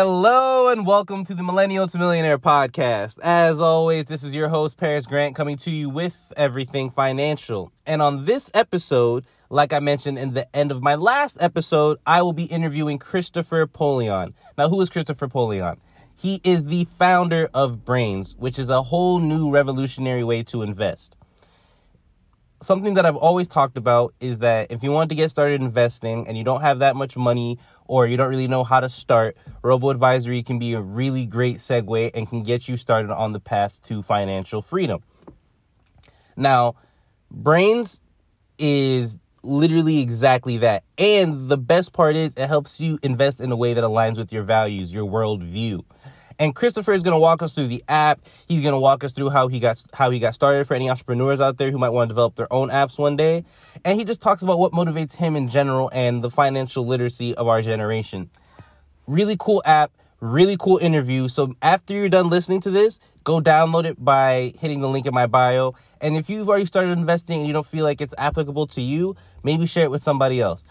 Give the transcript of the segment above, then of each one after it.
Hello and welcome to the Millennial to Millionaire podcast. As always, this is your host, Paris Grant, coming to you with everything financial. And on this episode, like I mentioned in the end of my last episode, I will be interviewing Christopher Polion. Now, who is Christopher Polion? He is the founder of Brains, which is a whole new revolutionary way to invest something that I've always talked about is that if you want to get started investing and you don't have that much money or you don't really know how to start, Robo Advisory can be a really great segue and can get you started on the path to financial freedom. Now, Brains is literally exactly that. And the best part is it helps you invest in a way that aligns with your values, your worldview. And Christopher is going to walk us through the app. He's going to walk us through how he got how he got started for any entrepreneurs out there who might want to develop their own apps one day. And he just talks about what motivates him in general and the financial literacy of our generation. Really cool app, really cool interview. So after you're done listening to this, go download it by hitting the link in my bio. And if you've already started investing and you don't feel like it's applicable to you, maybe share it with somebody else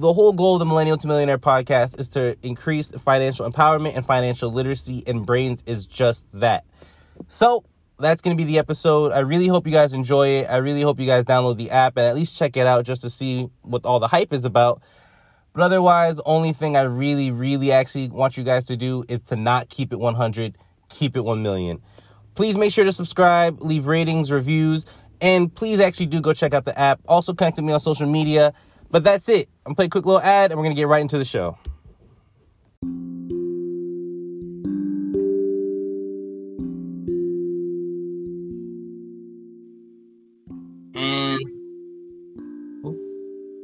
the whole goal of the Millennial to Millionaire podcast is to increase financial empowerment and financial literacy, and Brains is just that. So, that's going to be the episode. I really hope you guys enjoy it. I really hope you guys download the app and at least check it out just to see what all the hype is about. But otherwise, only thing I really, really actually want you guys to do is to not keep it 100, keep it 1 million. Please make sure to subscribe, leave ratings, reviews, and please actually do go check out the app. Also, connect with me on social media. But that's it. I'm gonna play a quick little ad and we're gonna get right into the show. And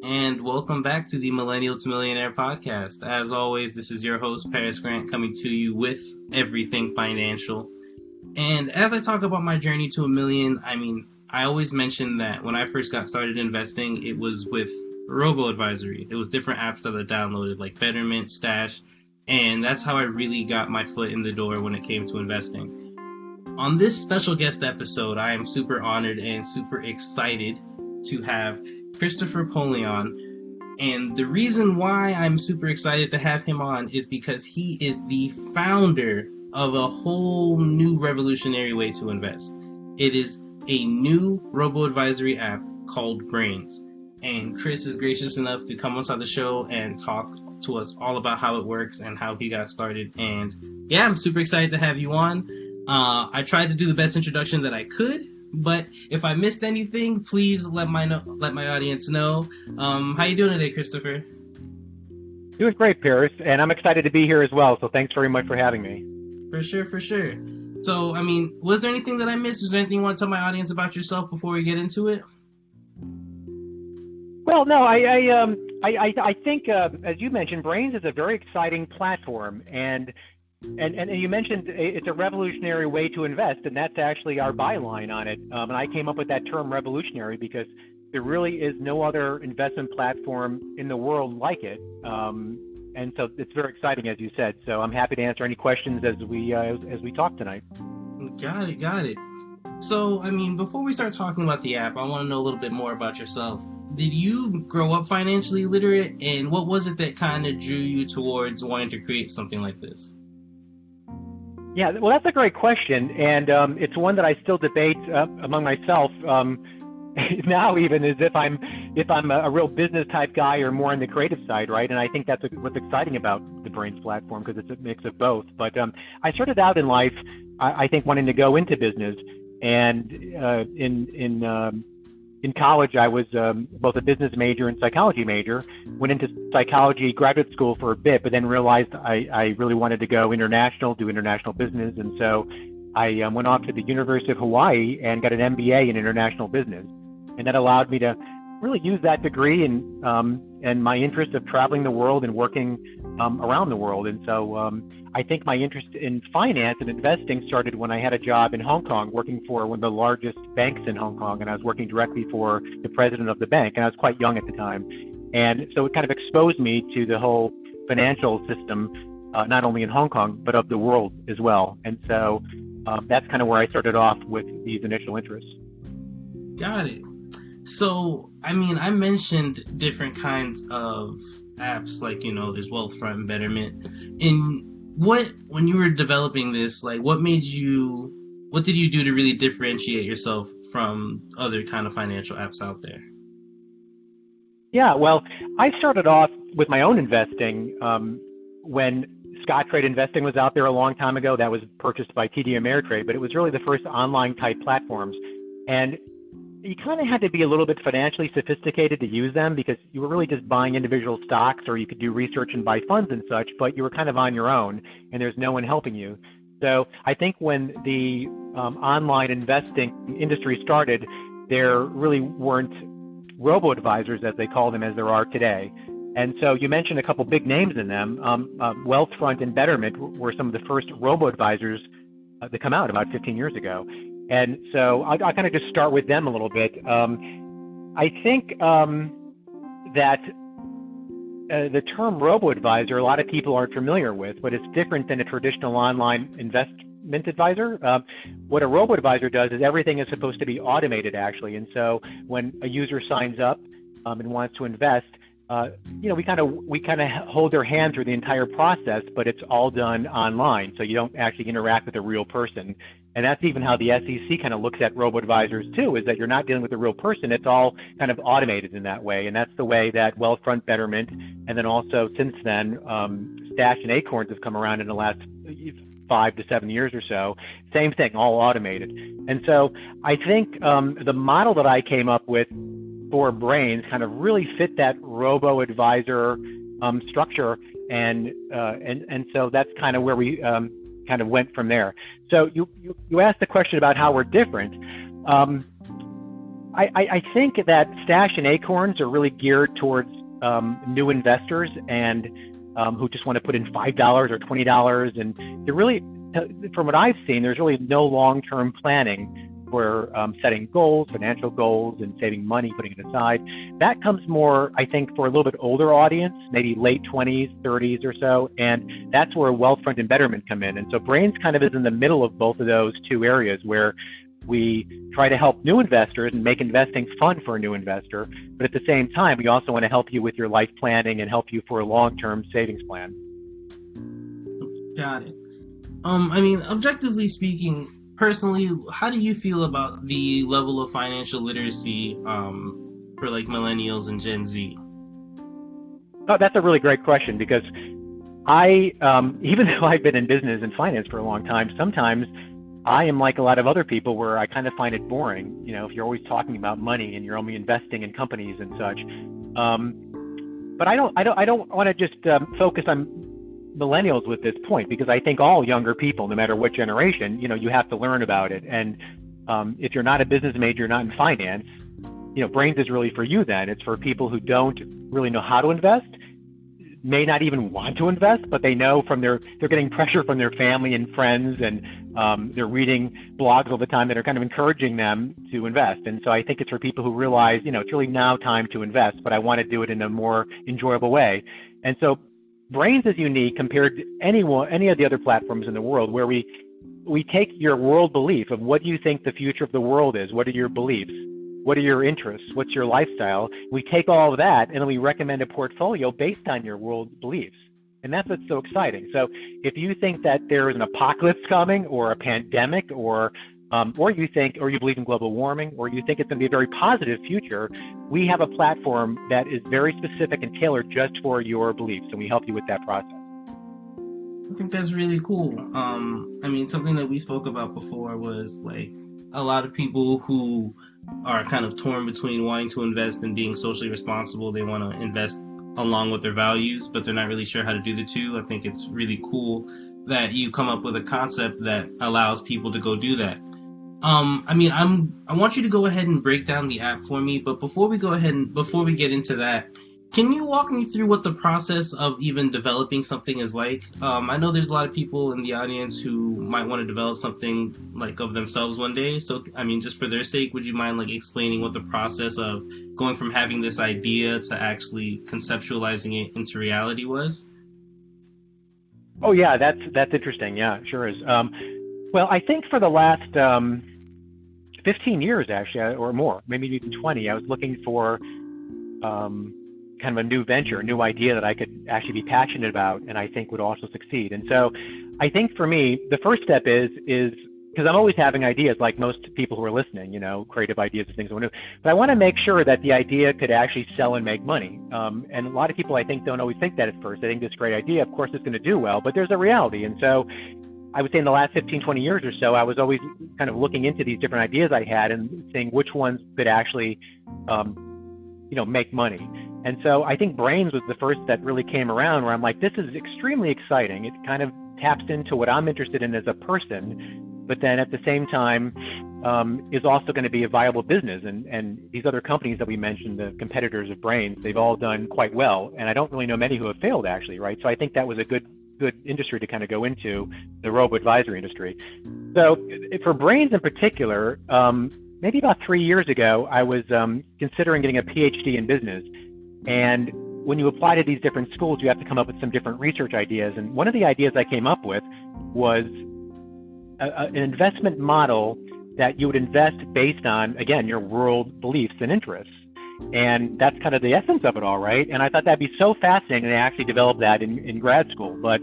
and welcome back to the Millennial to Millionaire podcast. As always, this is your host Paris Grant coming to you with everything financial. And as I talk about my journey to a million, I mean, I always mention that when I first got started investing, it was with robo advisory. It was different apps that I downloaded, like Betterment, Stash, and that's how I really got my foot in the door when it came to investing. On this special guest episode, I am super honored and super excited to have Christopher Polion. And the reason why I'm super excited to have him on is because he is the founder of a whole new revolutionary way to invest. It is a new robo advisory app called Brains and Chris is gracious enough to come onto the show and talk to us all about how it works and how he got started. And yeah, I'm super excited to have you on. Uh, I tried to do the best introduction that I could, but if I missed anything, please let my know, let my audience know. Um, how you doing today, Christopher? Doing great, Paris, and I'm excited to be here as well. So thanks very much for having me. For sure, for sure. So, I mean, was there anything that I missed? Was there anything you want to tell my audience about yourself before we get into it? Well, no, I I um I I, I think uh, as you mentioned, Brains is a very exciting platform, and and and you mentioned it's a revolutionary way to invest, and that's actually our byline on it. Um, and I came up with that term revolutionary because there really is no other investment platform in the world like it. Um, and so it's very exciting, as you said. So I'm happy to answer any questions as we uh, as, as we talk tonight. Got it, got it. So, I mean, before we start talking about the app, I want to know a little bit more about yourself did you grow up financially literate? And what was it that kind of drew you towards wanting to create something like this? Yeah well that's a great question and um, it's one that i still debate uh, among myself um, now even as if i'm if i'm a, a, real business type guy or more on the creative side right? And i think that's what's exciting about the brains platform because it's a mix of both. But um, i started out in life I, I, think wanting to go into business and uh, in in um, in college, I was um, both a business major and psychology major. Went into psychology graduate school for a bit, but then realized I, I really wanted to go international, do international business, and so I um, went off to the University of Hawaii and got an MBA in international business, and that allowed me to really use that degree and um, and my interest of traveling the world and working um, around the world. And so um, I think my interest in finance and investing started when I had a job in Hong Kong working for one of the largest banks in Hong Kong, and I was working directly for the president of the bank, and I was quite young at the time. And so it kind of exposed me to the whole financial system, uh, not only in Hong Kong but of the world as well. And so um, that's kind of where I started off with these initial interests. Got it. So, I mean, I mentioned different kinds of apps like you know there's Wealthfront and Betterment. In what when you were developing this, like what made you, what did you do to really differentiate yourself from other kind of financial apps out there? Yeah, well, I started off with my own investing um, when Scottrade Investing was out there a long time ago. That was purchased by TD Ameritrade, but it was really the first online type platforms. And you kind of had to be a little bit financially sophisticated to use them because you were really just buying individual stocks or you could do research and buy funds and such, but you were kind of on your own and there's no one helping you. So I think when the um, online investing industry started, there really weren't robo advisors, as they call them, as there are today. And so you mentioned a couple big names in them. Um, uh, Wealthfront and Betterment were some of the first robo advisors uh, to come out about 15 years ago. And so I'll, I'll kind of just start with them a little bit. Um, I think um, that uh, the term robo advisor, a lot of people aren't familiar with, but it's different than a traditional online investment advisor. Uh, what a robo advisor does is everything is supposed to be automated, actually. And so when a user signs up um, and wants to invest, uh, you know, we kind of we kind of hold their hand through the entire process, but it's all done online, so you don't actually interact with a real person. And that's even how the SEC kind of looks at robo advisors too, is that you're not dealing with a real person. It's all kind of automated in that way, and that's the way that Wealthfront Betterment, and then also since then, um, Stash and Acorns have come around in the last five to seven years or so. Same thing, all automated. And so I think um, the model that I came up with for brains kind of really fit that robo advisor um, structure and uh, and and so that's kind of where we um, kind of went from there. So you, you you asked the question about how we're different. Um, I, I, I think that Stash and Acorns are really geared towards um, new investors and um, who just want to put in five dollars or twenty dollars, and they're really, from what I've seen, there's really no long-term planning we're um, setting goals, financial goals, and saving money, putting it aside. That comes more, I think, for a little bit older audience, maybe late 20s, 30s or so, and that's where Wealthfront and Betterment come in. And so Brains kind of is in the middle of both of those two areas where we try to help new investors and make investing fun for a new investor, but at the same time, we also want to help you with your life planning and help you for a long-term savings plan. Got it. Um, I mean, objectively speaking, personally, how do you feel about the level of financial literacy um, for like millennials and Gen Z? Oh, that's a really great question because I, um, even though I've been in business and finance for a long time, sometimes I am like a lot of other people where I kind of find it boring. You know, if you're always talking about money and you're only investing in companies and such. Um, but I don't, I don't, I don't want to just um, focus on millennials with this point because I think all younger people, no matter what generation, you know, you have to learn about it. And um, if you're not a business major, not in finance, you know, Brains is really for you then. It's for people who don't really know how to invest, may not even want to invest, but they know from their, they're getting pressure from their family and friends and um, they're reading blogs all the time that are kind of encouraging them to invest. And so I think it's for people who realize, you know, it's really now time to invest, but I want to do it in a more enjoyable way. And so Brains is unique compared to anyone, any of the other platforms in the world where we, we take your world belief of what do you think the future of the world is. What are your beliefs? What are your interests? What's your lifestyle? We take all of that and we recommend a portfolio based on your world beliefs. And that's what's so exciting. So if you think that there is an apocalypse coming or a pandemic or um, or you think, or you believe in global warming, or you think it's going to be a very positive future, we have a platform that is very specific and tailored just for your beliefs, and we help you with that process. I think that's really cool. Um, I mean, something that we spoke about before was like a lot of people who are kind of torn between wanting to invest and being socially responsible. They want to invest along with their values, but they're not really sure how to do the two. I think it's really cool that you come up with a concept that allows people to go do that. Um, I mean, I'm I want you to go ahead and break down the app for me, but before we go ahead and before we get into that, can you walk me through what the process of even developing something is like? Um, I know there's a lot of people in the audience who might want to develop something like of themselves one day. So, I mean, just for their sake, would you mind like explaining what the process of going from having this idea to actually conceptualizing it into reality was? Oh yeah, that's that's interesting. Yeah, sure is. Um, well, I think for the last um, 15 years, actually, or more, maybe even 20, I was looking for um, kind of a new venture, a new idea that I could actually be passionate about and I think would also succeed. And so I think for me, the first step is is because I'm always having ideas like most people who are listening, you know, creative ideas and things I want to do. But I want to make sure that the idea could actually sell and make money. Um, and a lot of people I think don't always think that at first. They think this great idea, of course, it's going to do well, but there's a reality. And so I would say in the last 15, 20 years or so, I was always kind of looking into these different ideas I had and seeing which ones could actually, um, you know, make money. And so I think Brains was the first that really came around where I'm like, this is extremely exciting. It kind of taps into what I'm interested in as a person, but then at the same time um, is also going to be a viable business. And, and these other companies that we mentioned, the competitors of Brains, they've all done quite well. And I don't really know many who have failed actually, right? So I think that was a good good industry to kind of go into, the robo advisory industry. So for brains in particular, um, maybe about three years ago, I was um, considering getting a PhD in business. And when you apply to these different schools, you have to come up with some different research ideas. And one of the ideas I came up with was a, a, an investment model that you would invest based on, again, your world beliefs and interests. And that's kind of the essence of it all, right? And I thought that'd be so fascinating. And I actually developed that in, in grad school. But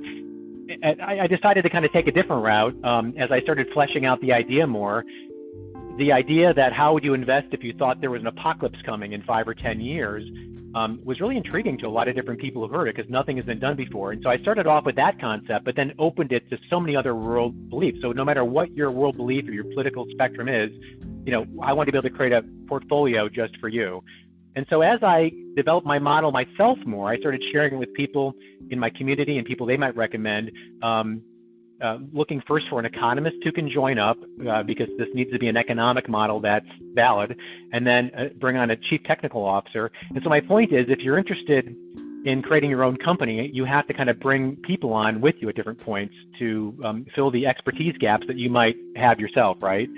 I, I decided to kind of take a different route um, as I started fleshing out the idea more. The idea that how would you invest if you thought there was an apocalypse coming in five or 10 years um, was really intriguing to a lot of different people who heard it because nothing has been done before. And so I started off with that concept, but then opened it to so many other world beliefs. So no matter what your world belief or your political spectrum is, you know, I want to be able to create a portfolio just for you. And so as I developed my model myself more, I started sharing it with people in my community and people they might recommend. Um, uh, looking first for an economist who can join up uh, because this needs to be an economic model that's valid, and then uh, bring on a chief technical officer. And so my point is, if you're interested in creating your own company, you have to kind of bring people on with you at different points to um, fill the expertise gaps that you might have yourself, right?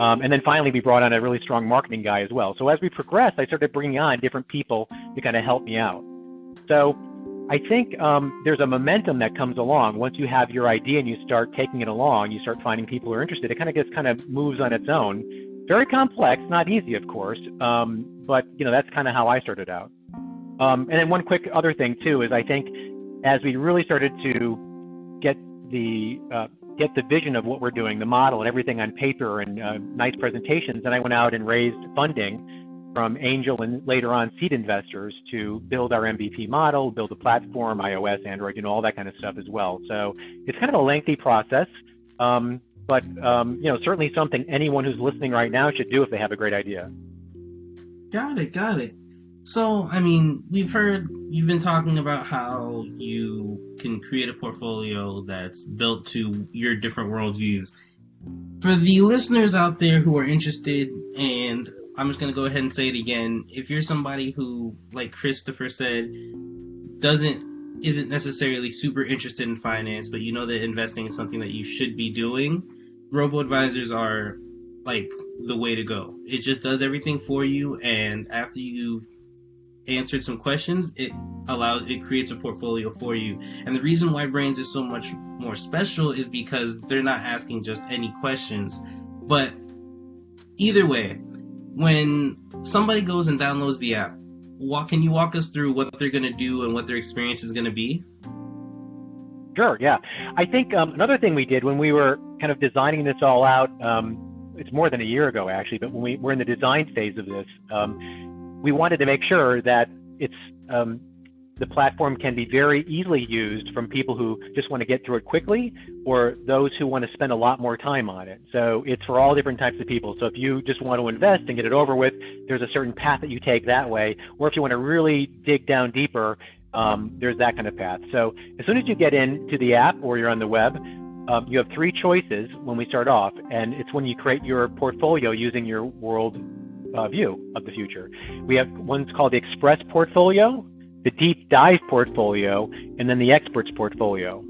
Um, and then finally, we brought on a really strong marketing guy as well. So as we progressed, I started bringing on different people to kind of help me out. So I think um, there's a momentum that comes along once you have your idea and you start taking it along. You start finding people who are interested. It kind of just kind of moves on its own. Very complex, not easy, of course, um, but you know that's kind of how I started out. Um, and then one quick other thing too is I think as we really started to get the uh, get the vision of what we're doing, the model and everything on paper and uh, nice presentations. And I went out and raised funding from angel and later on seed investors to build our MVP model, build a platform, iOS, Android, you know, all that kind of stuff as well. So it's kind of a lengthy process, um, but um, you know, certainly something anyone who's listening right now should do if they have a great idea. Got it, got it. So, I mean, we've heard you've been talking about how you can create a portfolio that's built to your different worldviews. For the listeners out there who are interested, and I'm just going to go ahead and say it again if you're somebody who, like Christopher said, doesn't isn't necessarily super interested in finance, but you know that investing is something that you should be doing, robo advisors are like the way to go. It just does everything for you, and after you answered some questions, it allows it creates a portfolio for you. And the reason why Brains is so much more special is because they're not asking just any questions. But either way, when somebody goes and downloads the app, what can you walk us through what they're going to do and what their experience is going to be? Sure. Yeah, I think um, another thing we did when we were kind of designing this all out. Um, it's more than a year ago actually, but when we were in the design phase of this, um, we wanted to make sure that it's um, the platform can be very easily used from people who just want to get through it quickly or those who want to spend a lot more time on it. So it's for all different types of people. So if you just want to invest and get it over with, there's a certain path that you take that way. Or if you want to really dig down deeper, um, there's that kind of path. So as soon as you get into the app or you're on the web, um, you have three choices when we start off, and it's when you create your portfolio using your world uh, view of the future. We have one's called the Express portfolio, the Deep Dive portfolio, and then the Experts portfolio.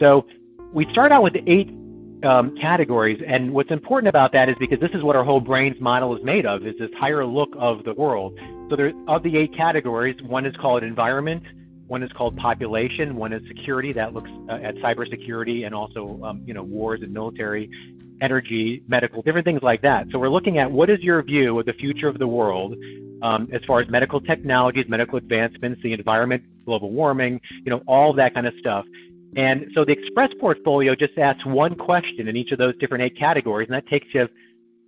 So we start out with eight um, categories, and what's important about that is because this is what our whole brains model is made of, is this higher look of the world. So there, of the eight categories, one is called environment, one is called population, one is security that looks uh, at cybersecurity and also um, you know wars and military, energy, medical, different things like that. So we're looking at what is your view of the future of the world um, as far as medical technologies, medical advancements, the environment, global warming, you know, all that kind of stuff. And so the Express portfolio just asks one question in each of those different eight categories, and that takes you,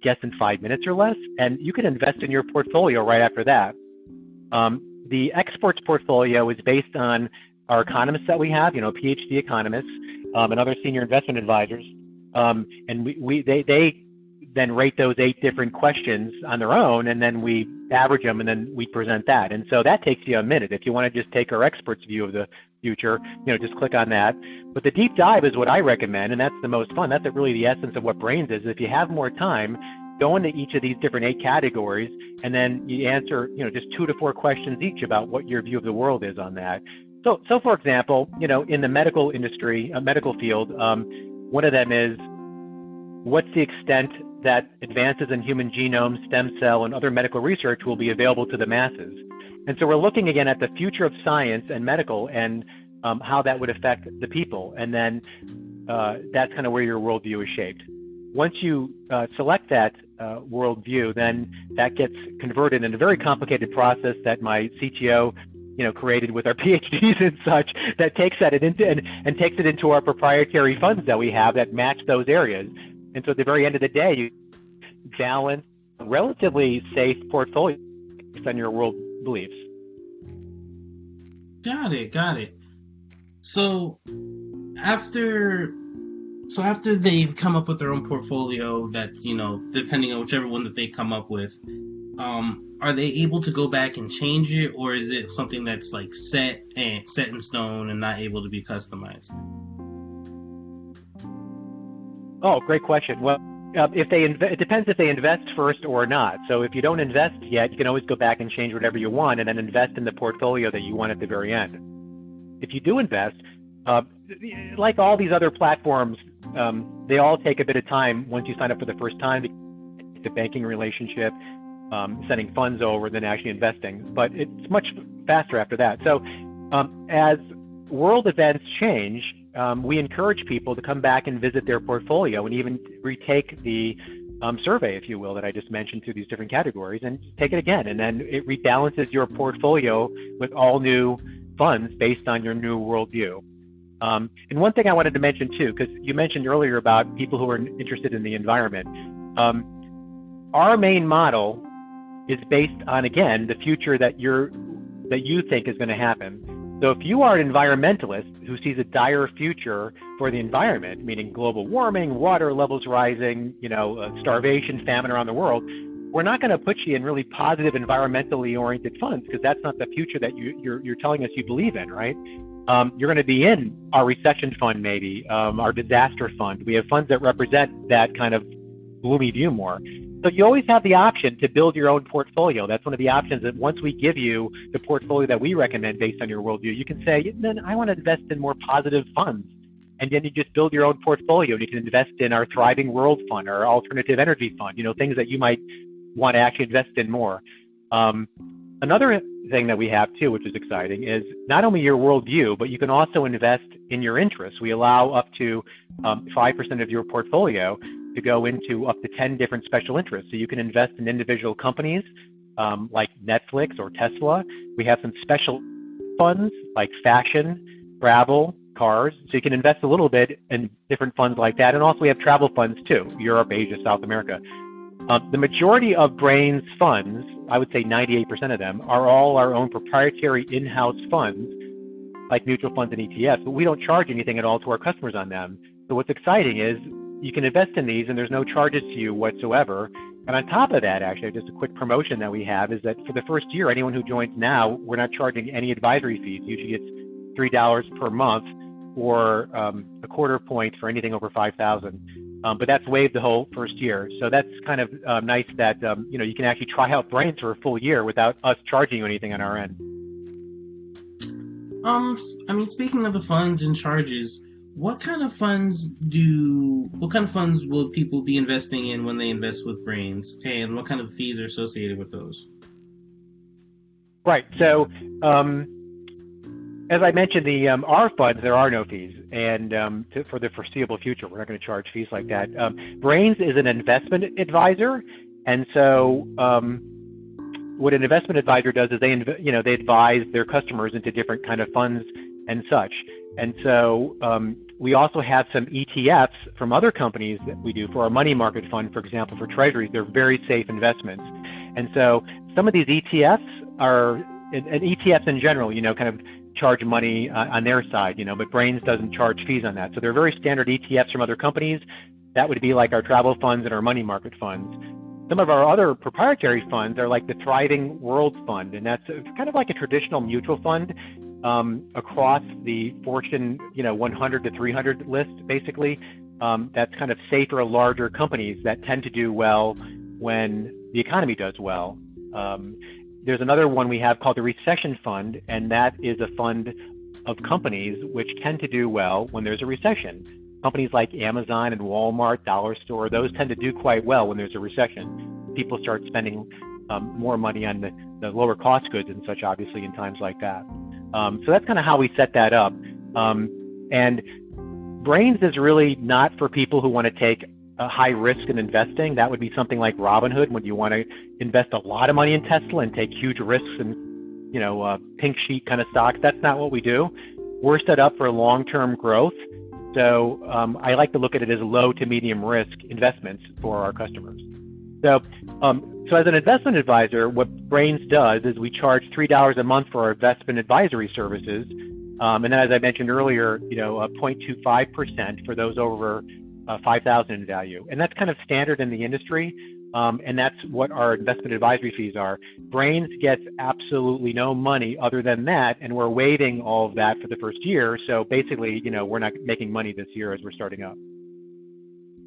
guess, in five minutes or less. And you can invest in your portfolio right after that. Um, the exports portfolio is based on our economists that we have, you know, PhD economists um, and other senior investment advisors. Um, and we, we they, they then rate those eight different questions on their own, and then we average them, and then we present that. And so that takes you a minute. If you want to just take our experts' view of the future, you know, just click on that. But the deep dive is what I recommend, and that's the most fun. That's really the essence of what Brains is. If you have more time, go into each of these different eight categories, and then you answer, you know, just two to four questions each about what your view of the world is on that. So, so for example, you know, in the medical industry, uh, medical field, um, one of them is what's the extent that advances in human genome, stem cell, and other medical research will be available to the masses. And so we're looking again at the future of science and medical and um, how that would affect the people. And then uh, that's kind of where your worldview is shaped. Once you uh, select that uh, worldview, then that gets converted in a very complicated process that my CTO you know, created with our PhDs and such that takes that into and, and takes it into our proprietary funds that we have that match those areas. And so at the very end of the day, you balance a relatively safe portfolio based on your world beliefs. Got it, got it. So after so after they've come up with their own portfolio that, you know, depending on whichever one that they come up with, um, are they able to go back and change it or is it something that's like set and set in stone and not able to be customized? Oh, great question. Well, uh, if they inv- it depends if they invest first or not. So if you don't invest yet, you can always go back and change whatever you want, and then invest in the portfolio that you want at the very end. If you do invest, uh, like all these other platforms, um, they all take a bit of time once you sign up for the first time, the banking relationship, um, sending funds over, than actually investing. But it's much faster after that. So um, as world events change, um, we encourage people to come back and visit their portfolio and even retake the um, survey, if you will, that I just mentioned through these different categories and take it again. And then it rebalances your portfolio with all new funds based on your new worldview. Um, and one thing I wanted to mention too, because you mentioned earlier about people who are interested in the environment. Um, our main model is based on again the future that you're that you think is going to happen. So if you are an environmentalist who sees a dire future for the environment, meaning global warming, water levels rising, you know, uh, starvation, famine around the world, we're not going to put you in really positive environmentally oriented funds because that's not the future that you, are you're, you're telling us you believe in, right? Um, you're going to be in our recession fund, maybe um, our disaster fund. We have funds that represent that kind of gloomy view more. So you always have the option to build your own portfolio. That's one of the options that once we give you the portfolio that we recommend based on your worldview, you can say, then I want to invest in more positive funds. And then you just build your own portfolio and you can invest in our Thriving World Fund or Alternative Energy Fund, you know, things that you might want to actually invest in more. Um, another thing that we have too, which is exciting, is not only your worldview, but you can also invest in your interests. We allow up to um, 5% of your portfolio to go into up to 10 different special interests. So you can invest in individual companies um, like Netflix or Tesla. We have some special funds like fashion, travel, cars. So you can invest a little bit in different funds like that. And also we have travel funds too, Europe, Asia, South America. Um, the majority of Brains funds, I would say 98% of them, are all our own proprietary in-house funds, like mutual funds and ETFs, but we don't charge anything at all to our customers on them. So what's exciting is you can invest in these and there's no charges to you whatsoever. And on top of that, actually, just a quick promotion that we have is that for the first year, anyone who joins now, we're not charging any advisory fees. Usually it's three dollars per month or um, a quarter point for anything over five thousand. Um, but that's waived the whole first year. So that's kind of um, nice that um, you know you can actually try out Brains for a full year without us charging you anything on our end. Um, I mean, speaking of the funds and charges, what kind of funds do what kind of funds will people be investing in when they invest with brains and what kind of fees are associated with those right so um, as i mentioned the um, our funds there are no fees and um, to, for the foreseeable future we're not going to charge fees like that um, brains is an investment advisor and so um, what an investment advisor does is they, you know, they advise their customers into different kind of funds and such. And so um, we also have some ETFs from other companies that we do for our money market fund, for example, for treasuries. They're very safe investments. And so some of these ETFs are, and, and ETFs in general, you know, kind of charge money uh, on their side, you know, but Brains doesn't charge fees on that. So they're very standard ETFs from other companies. That would be like our travel funds and our money market funds. Some of our other proprietary funds are like the Thriving World Fund, and that's kind of like a traditional mutual fund um, across the Fortune, you know, 100 to 300 list, basically. Um, that's kind of safer, larger companies that tend to do well when the economy does well. Um, there's another one we have called the Recession Fund, and that is a fund of companies which tend to do well when there's a recession. Companies like Amazon and Walmart, Dollar Store, those tend to do quite well when there's a recession. People start spending um, more money on the, the, lower cost goods and such, obviously, in times like that. Um, so that's kind of how we set that up. Um, and Brains is really not for people who want to take a high risk in investing. That would be something like Robinhood when you want to invest a lot of money in Tesla and take huge risks and, you know, uh, pink sheet kind of stocks. That's not what we do. We're set up for long term growth. So um, I like to look at it as low to medium risk investments for our customers. So, um, so as an investment advisor, what Brains does is we charge three dollars a month for our investment advisory services, um, and then as I mentioned earlier, you know, 0.25 percent for those over uh, 5,000 in value, and that's kind of standard in the industry. Um, and that's what our investment advisory fees are. Brains gets absolutely no money other than that, and we're waiving all of that for the first year. So basically, you know, we're not making money this year as we're starting up.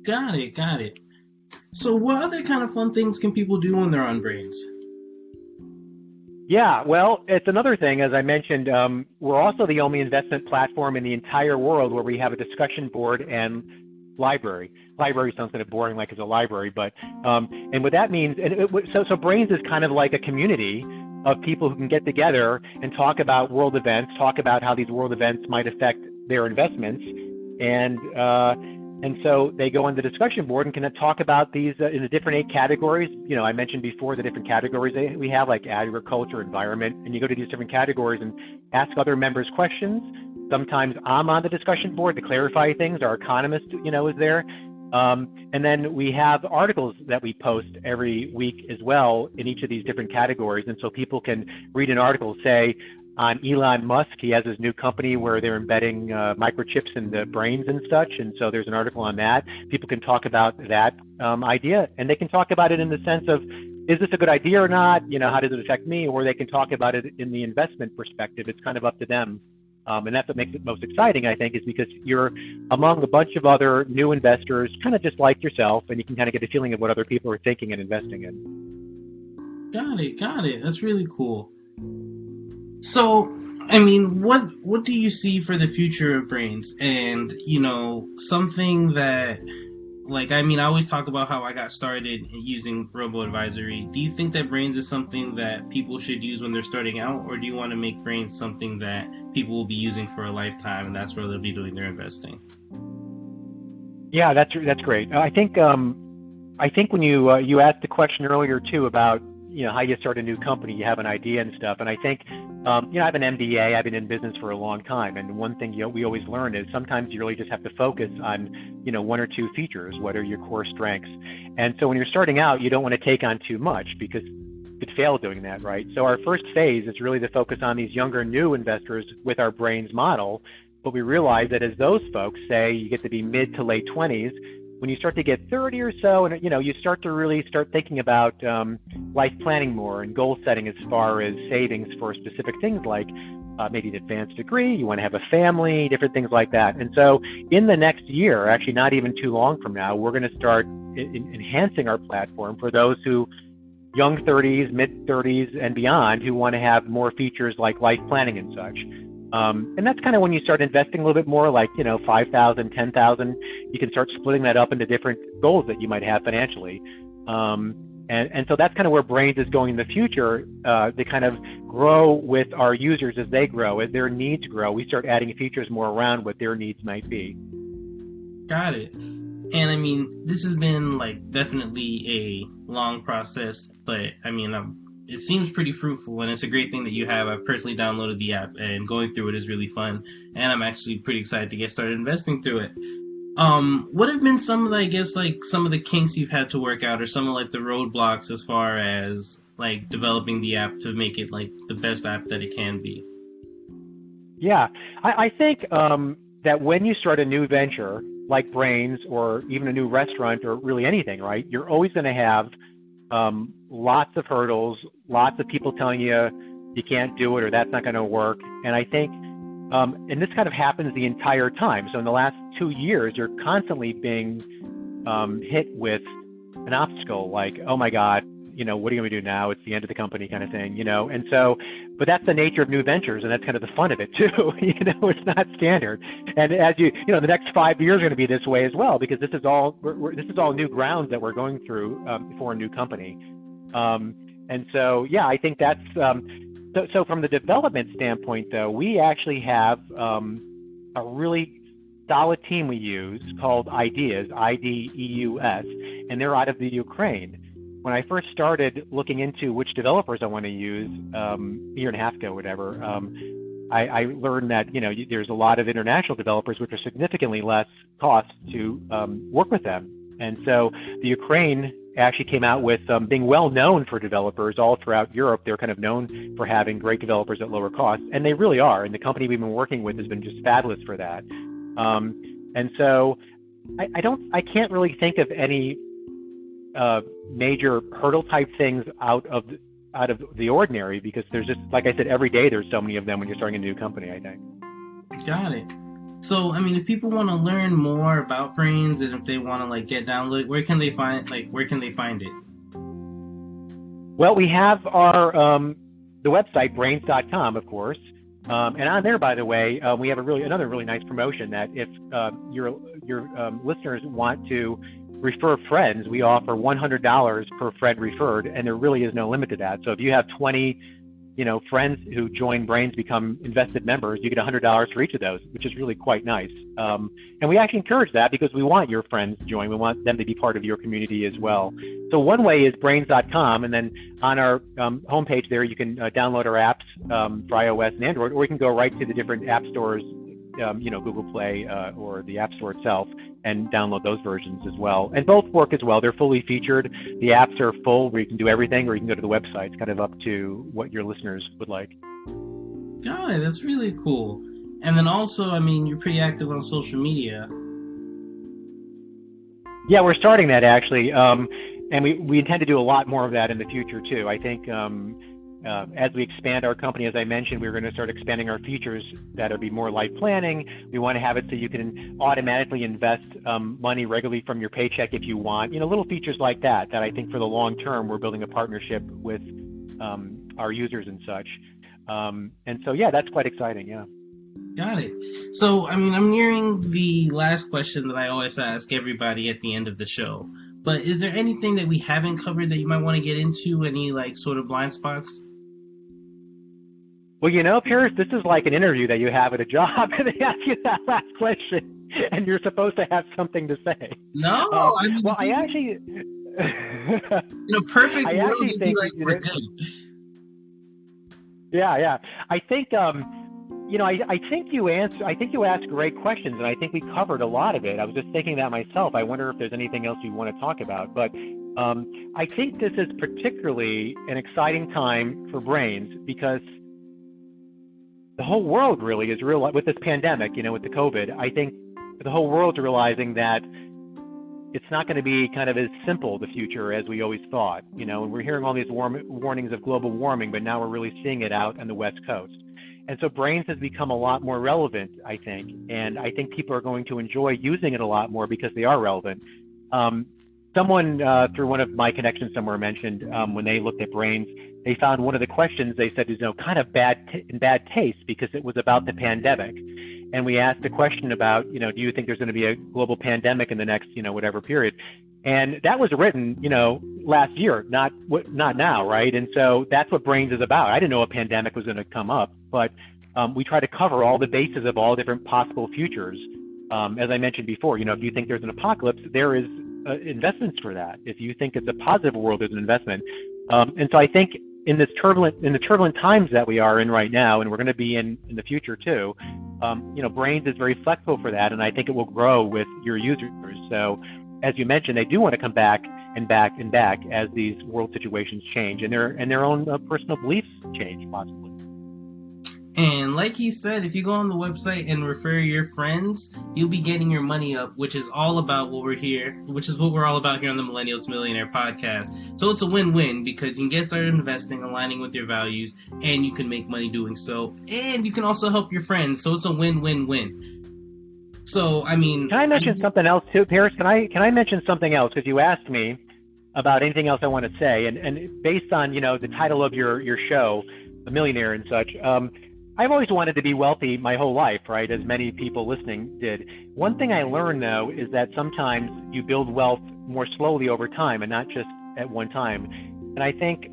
Got it, got it. So, what other kind of fun things can people do when they're on Brains? Yeah, well, it's another thing. As I mentioned, um, we're also the only investment platform in the entire world where we have a discussion board and library. Library sounds kind of boring, like it's a library, but um, and what that means, and it, so so Brains is kind of like a community of people who can get together and talk about world events, talk about how these world events might affect their investments, and uh, and so they go on the discussion board and can talk about these uh, in the different eight categories. You know, I mentioned before the different categories they, we have, like agriculture, environment, and you go to these different categories and ask other members questions. Sometimes I'm on the discussion board to clarify things. Our economist, you know, is there. Um, and then we have articles that we post every week as well in each of these different categories. And so people can read an article, say, on Elon Musk. He has his new company where they're embedding uh, microchips in the brains and such. And so there's an article on that. People can talk about that um, idea, and they can talk about it in the sense of, is this a good idea or not? You know, how does it affect me? Or they can talk about it in the investment perspective. It's kind of up to them. Um, and that's what makes it most exciting, I think, is because you're among a bunch of other new investors, kind of just like yourself, and you can kind of get a feeling of what other people are thinking and investing in. Got it, got it. That's really cool. So, I mean, what what do you see for the future of brains? And you know, something that, like, I mean, I always talk about how I got started using Robo Advisory. Do you think that brains is something that people should use when they're starting out, or do you want to make brains something that people will be using for a lifetime, and that's where they'll be doing their investing? Yeah, that's that's great. I think um, I think when you uh, you asked the question earlier too about you know how you start a new company, you have an idea and stuff, and I think um, you know, I have an MBA. I've been in business for a long time, and one thing you know, we always learn is sometimes you really just have to focus on, you know, one or two features. What are your core strengths? And so when you're starting out, you don't want to take on too much because you could fail doing that, right? So our first phase is really to focus on these younger, new investors with our brains model. But we realize that as those folks say, you get to be mid to late 20s, when you start to get 30 or so, and you know, you start to really start thinking about um, life planning more and goal setting as far as savings for specific things like uh, maybe an advanced degree, you want to have a family, different things like that. And so, in the next year, actually, not even too long from now, we're going to start in- enhancing our platform for those who young 30s, mid 30s, and beyond who want to have more features like life planning and such. Um, and that's kind of when you start investing a little bit more, like you know, five thousand, ten thousand. You can start splitting that up into different goals that you might have financially. Um, and, and so that's kind of where Brains is going in the future. Uh, to kind of grow with our users as they grow, as their needs grow. We start adding features more around what their needs might be. Got it. And I mean, this has been like definitely a long process, but I mean, I'm it seems pretty fruitful, and it's a great thing that you have. I've personally downloaded the app, and going through it is really fun, and I'm actually pretty excited to get started investing through it. Um, what have been some of the, I guess, like some of the kinks you've had to work out, or some of like the roadblocks as far as like developing the app to make it like the best app that it can be? Yeah, I, I think um, that when you start a new venture like Brains or even a new restaurant or really anything, right? You're always going to have um, lots of hurdles, lots of people telling you you can't do it or that's not going to work. And I think, um, and this kind of happens the entire time. So in the last two years, you're constantly being um, hit with an obstacle like, oh my God, you know, what are you going to do now? It's the end of the company kind of thing, you know? And so, but that's the nature of new ventures and that's kind of the fun of it too. you know, it's not standard. And as you, you know, the next five years are going to be this way as well, because this is all, we're, we're, this is all new grounds that we're going through um, for a new company. Um, and so, yeah, I think that's, um, so, so from the development standpoint though, we actually have um, a really solid team we use called Ideus, I D E U S, and they're out of the Ukraine when I first started looking into which developers I want to use um, a year and a half ago, whatever, um, I, I, learned that you know there's a lot of international developers which are significantly less cost to um, work with them, and so the Ukraine actually came out with um, being well known for developers all throughout Europe. They're kind of known for having great developers at lower cost, and they really are. And the company we've been working with has been just fabulous for that. Um, and so I, I don't, I can't really think of any uh, major hurdle type things out of out of the ordinary because there's just like I said every day there's so many of them when you're starting a new company. I think. Got it. So I mean, if people want to learn more about brains and if they want to like get downloaded, where can they find like where can they find it? Well, we have our um, the website brains.com, of course. Um, and on there, by the way, uh, we have a really another really nice promotion that if uh, your your um, listeners want to refer friends, we offer $100 per friend referred, and there really is no limit to that. So if you have 20, you know, friends who join Brains become invested members, you get $100 for each of those, which is really quite nice. Um, and we actually encourage that because we want your friends to join. We want them to be part of your community as well. So one way is brains.com, and then on our um, homepage there, you can uh, download our apps um, for iOS and Android, or you can go right to the different app stores um, you know, Google Play uh, or the App Store itself and download those versions as well. And both work as well. They're fully featured. The apps are full where you can do everything, or you can go to the website. It's kind of up to what your listeners would like. Got it. That's really cool. And then also, I mean, you're pretty active on social media. Yeah, we're starting that actually, um, and we we intend to do a lot more of that in the future too. I think. Um, uh, as we expand our company, as I mentioned, we're going to start expanding our features that'll be more life planning. We want to have it so you can automatically invest um, money regularly from your paycheck if you want. You know, little features like that. That I think for the long term, we're building a partnership with um, our users and such. Um, and so, yeah, that's quite exciting. Yeah. Got it. So, I mean, I'm nearing the last question that I always ask everybody at the end of the show. But is there anything that we haven't covered that you might want to get into? Any like sort of blind spots? Well, you know, Paris, this is like an interview that you have at a job, and they ask you that last question, and you're supposed to have something to say. No, uh, I mean, well, I actually, in a perfect I world, actually think like we're good. Yeah, yeah. I think, um, you know, I, I think you answer. I think you asked great questions, and I think we covered a lot of it. I was just thinking that myself. I wonder if there's anything else you want to talk about, but. Um, I think this is particularly an exciting time for brains because the whole world really is real with this pandemic, you know, with the COVID. I think the whole world's realizing that it's not going to be kind of as simple the future as we always thought. You know, and we're hearing all these warm, warnings of global warming, but now we're really seeing it out on the West Coast. And so brains has become a lot more relevant, I think, and I think people are going to enjoy using it a lot more because they are relevant. Um, someone uh, through one of my connections somewhere mentioned um, when they looked at Brains, they found one of the questions they said is you know kind of bad t- in bad taste because it was about the pandemic. And we asked a question about you know do you think there's going to be a global pandemic in the next you know whatever period? And that was written you know last year not not now right? And so that's what brains is about. I didn't know a pandemic was going to come up but um, we try to cover all the bases of all different possible futures. Um, as i mentioned before you know if you think there's an apocalypse there is uh, investments for that. If you think it's a positive world there's an investment. Um, and so i think in this turbulent in the turbulent times that we are in right now, and we're going to be in in the future too. Um, you know, Brains is very flexible for that, and I think it will grow with your users. So, as you mentioned, they do want to come back and back and back as these world situations change and their and their own uh, personal beliefs change possibly. And like he said, if you go on the website and refer your friends, you'll be getting your money up, which is all about what we're here, which is what we're all about here on the Millennials Millionaire podcast. So it's a win-win because you can get started investing, aligning with your values, and you can make money doing so. And you can also help your friends. So it's a win-win-win. So I mean, can I mention something else too, Paris? Can I can I mention something else? Because you asked me about anything else I want to say, and and based on you know the title of your your show, a millionaire and such. Um, I've always wanted to be wealthy my whole life, right? As many people listening did. One thing I learned though is that sometimes you build wealth more slowly over time and not just at one time. And I think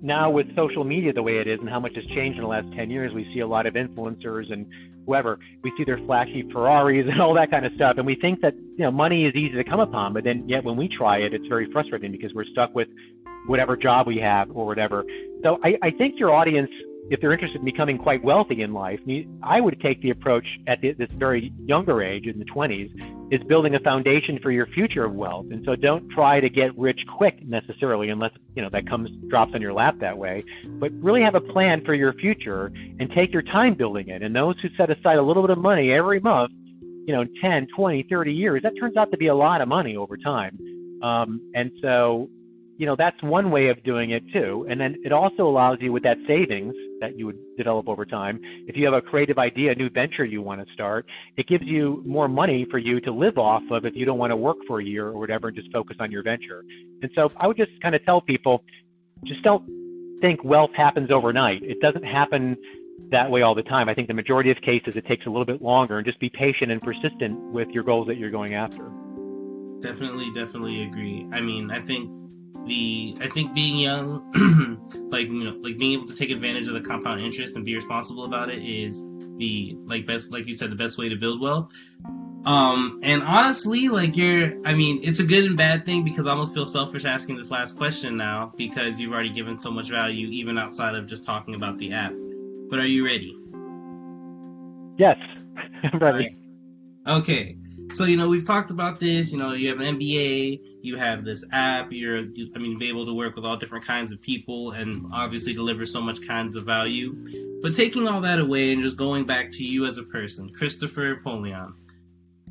now with social media the way it is and how much has changed in the last 10 years, we see a lot of influencers and whoever, we see their flashy Ferraris and all that kind of stuff. And we think that, you know, money is easy to come upon, but then yet when we try it, it's very frustrating because we're stuck with whatever job we have or whatever. So I, I think your audience if they're interested in becoming quite wealthy in life, I would take the approach at the, this very younger age, in the 20s, is building a foundation for your future of wealth. And so don't try to get rich quick necessarily, unless you know that comes drops on your lap that way. But really have a plan for your future and take your time building it. And those who set aside a little bit of money every month, you know, 10, 20, 30 years, that turns out to be a lot of money over time. Um, and so you know, that's one way of doing it too. And then it also allows you with that savings that you would develop over time. If you have a creative idea, a new venture you want to start, it gives you more money for you to live off of if you don't want to work for a year or whatever and just focus on your venture. And so I would just kind of tell people, just don't think wealth happens overnight. It doesn't happen that way all the time. I think the majority of cases it takes a little bit longer and just be patient and persistent with your goals that you're going after. Definitely, definitely agree. I mean, I think the I think being young, like you know, like being able to take advantage of the compound interest and be responsible about it is the like best, like you said, the best way to build wealth. Um, and honestly, like you're, I mean, it's a good and bad thing because I almost feel selfish asking this last question now because you've already given so much value even outside of just talking about the app. But are you ready? Yes, I'm ready. Okay. So, you know, we've talked about this, you know, you have an MBA, you have this app, you're, I mean, be able to work with all different kinds of people and obviously deliver so much kinds of value. But taking all that away and just going back to you as a person, Christopher Polion,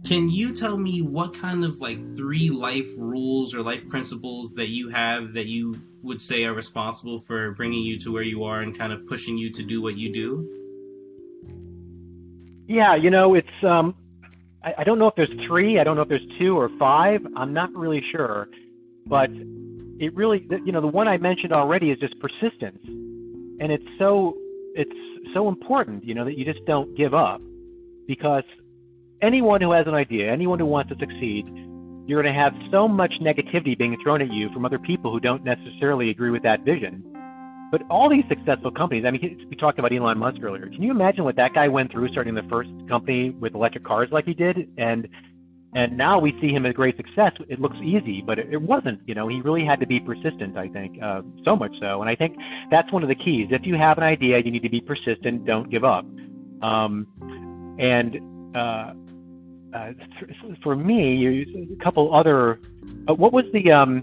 can you tell me what kind of like three life rules or life principles that you have that you would say are responsible for bringing you to where you are and kind of pushing you to do what you do? Yeah, you know, it's um, I, I don't know if there's three. I don't know if there's two or five. I'm not really sure, but it really, you know, the one I mentioned already is just persistence, and it's so it's so important, you know, that you just don't give up, because anyone who has an idea, anyone who wants to succeed, you're going to have so much negativity being thrown at you from other people who don't necessarily agree with that vision. But all these successful companies, I mean, we talked about Elon Musk earlier. Can you imagine what that guy went through starting the first company with electric cars like he did? And and now we see him as a great success. It looks easy, but it, it wasn't. You know, he really had to be persistent. I think uh, so much so, and I think that's one of the keys. If you have an idea, you need to be persistent. Don't give up. Um, and uh, uh, for me, a couple other. Uh, what was the um,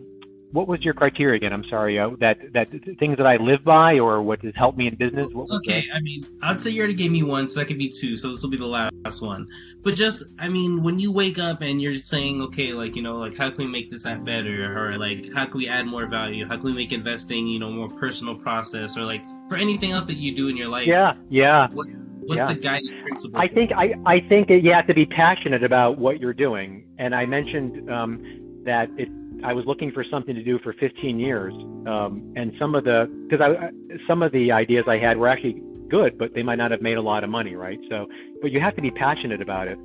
what was your criteria again? I'm sorry. Uh, that that things that I live by, or what has helped me in business. okay, I mean, I'd say you already gave me one, so that could be two. So this will be the last one. But just, I mean, when you wake up and you're saying, okay, like you know, like how can we make this app better, or like how can we add more value? How can we make investing, you know, more personal process, or like for anything else that you do in your life? Yeah, yeah. What, what's yeah. the guiding principle? I think I I think that you have to be passionate about what you're doing, and I mentioned um, that it I was looking for something to do for 15 years, um, and some of the because I some of the ideas I had were actually good, but they might not have made a lot of money, right? So, but you have to be passionate about it.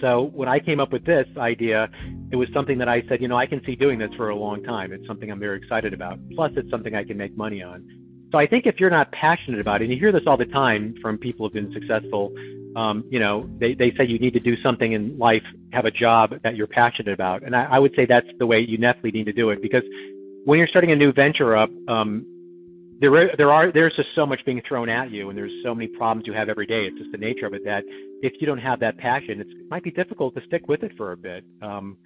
So when I came up with this idea, it was something that I said, you know, I can see doing this for a long time. It's something I'm very excited about. Plus, it's something I can make money on. So I think if you're not passionate about it, and you hear this all the time from people who've been successful, um, you know, they, they say you need to do something in life, have a job that you're passionate about. And I, I would say that's the way you definitely need to do it because when you're starting a new venture up, um, there there are there's just so much being thrown at you, and there's so many problems you have every day. It's just the nature of it that if you don't have that passion, it might be difficult to stick with it for a bit. Um,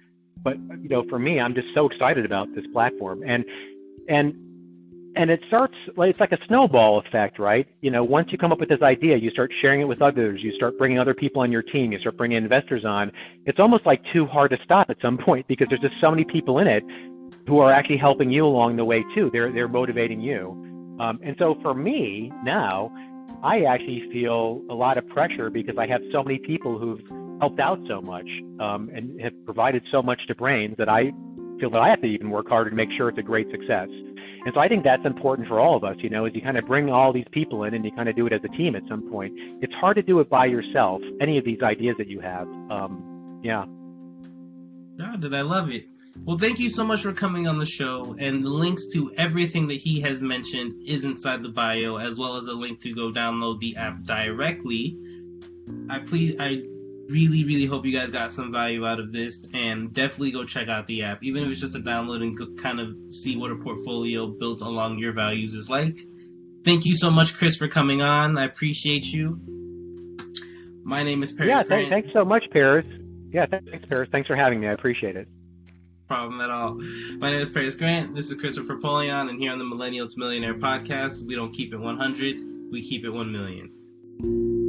but you know, for me, I'm just so excited about this platform, and and and it starts like it's like a snowball effect, right? You know, once you come up with this idea, you start sharing it with others, you start bringing other people on your team, you start bringing investors on. It's almost like too hard to stop at some point because there's just so many people in it who are actually helping you along the way too. They're they're motivating you. Um, and so for me now, I actually feel a lot of pressure because I have so many people who've helped out so much um, and have provided so much to Brains that I feel that I have to even work harder to make sure it's a great success. And so I think that's important for all of us, you know, is you kind of bring all these people in and you kind of do it as a team at some point. It's hard to do it by yourself, any of these ideas that you have. Um, yeah. God, did I love it. Well, thank you so much for coming on the show, and the links to everything that he has mentioned is inside the bio, as well as a link to go download the app directly. I please, I really, really hope you guys got some value out of this, and definitely go check out the app, even if it's just a download and kind of see what a portfolio built along your values is like. Thank you so much, Chris, for coming on. I appreciate you. My name is Perry. Yeah, th- thanks so much, Paris. Yeah, thanks, Paris. Thanks for having me. I appreciate it problem at all. My name is Paris Grant. This is Christopher Polion, and here on the Millennial to Millionaire podcast, we don't keep it 100, we keep it 1 million.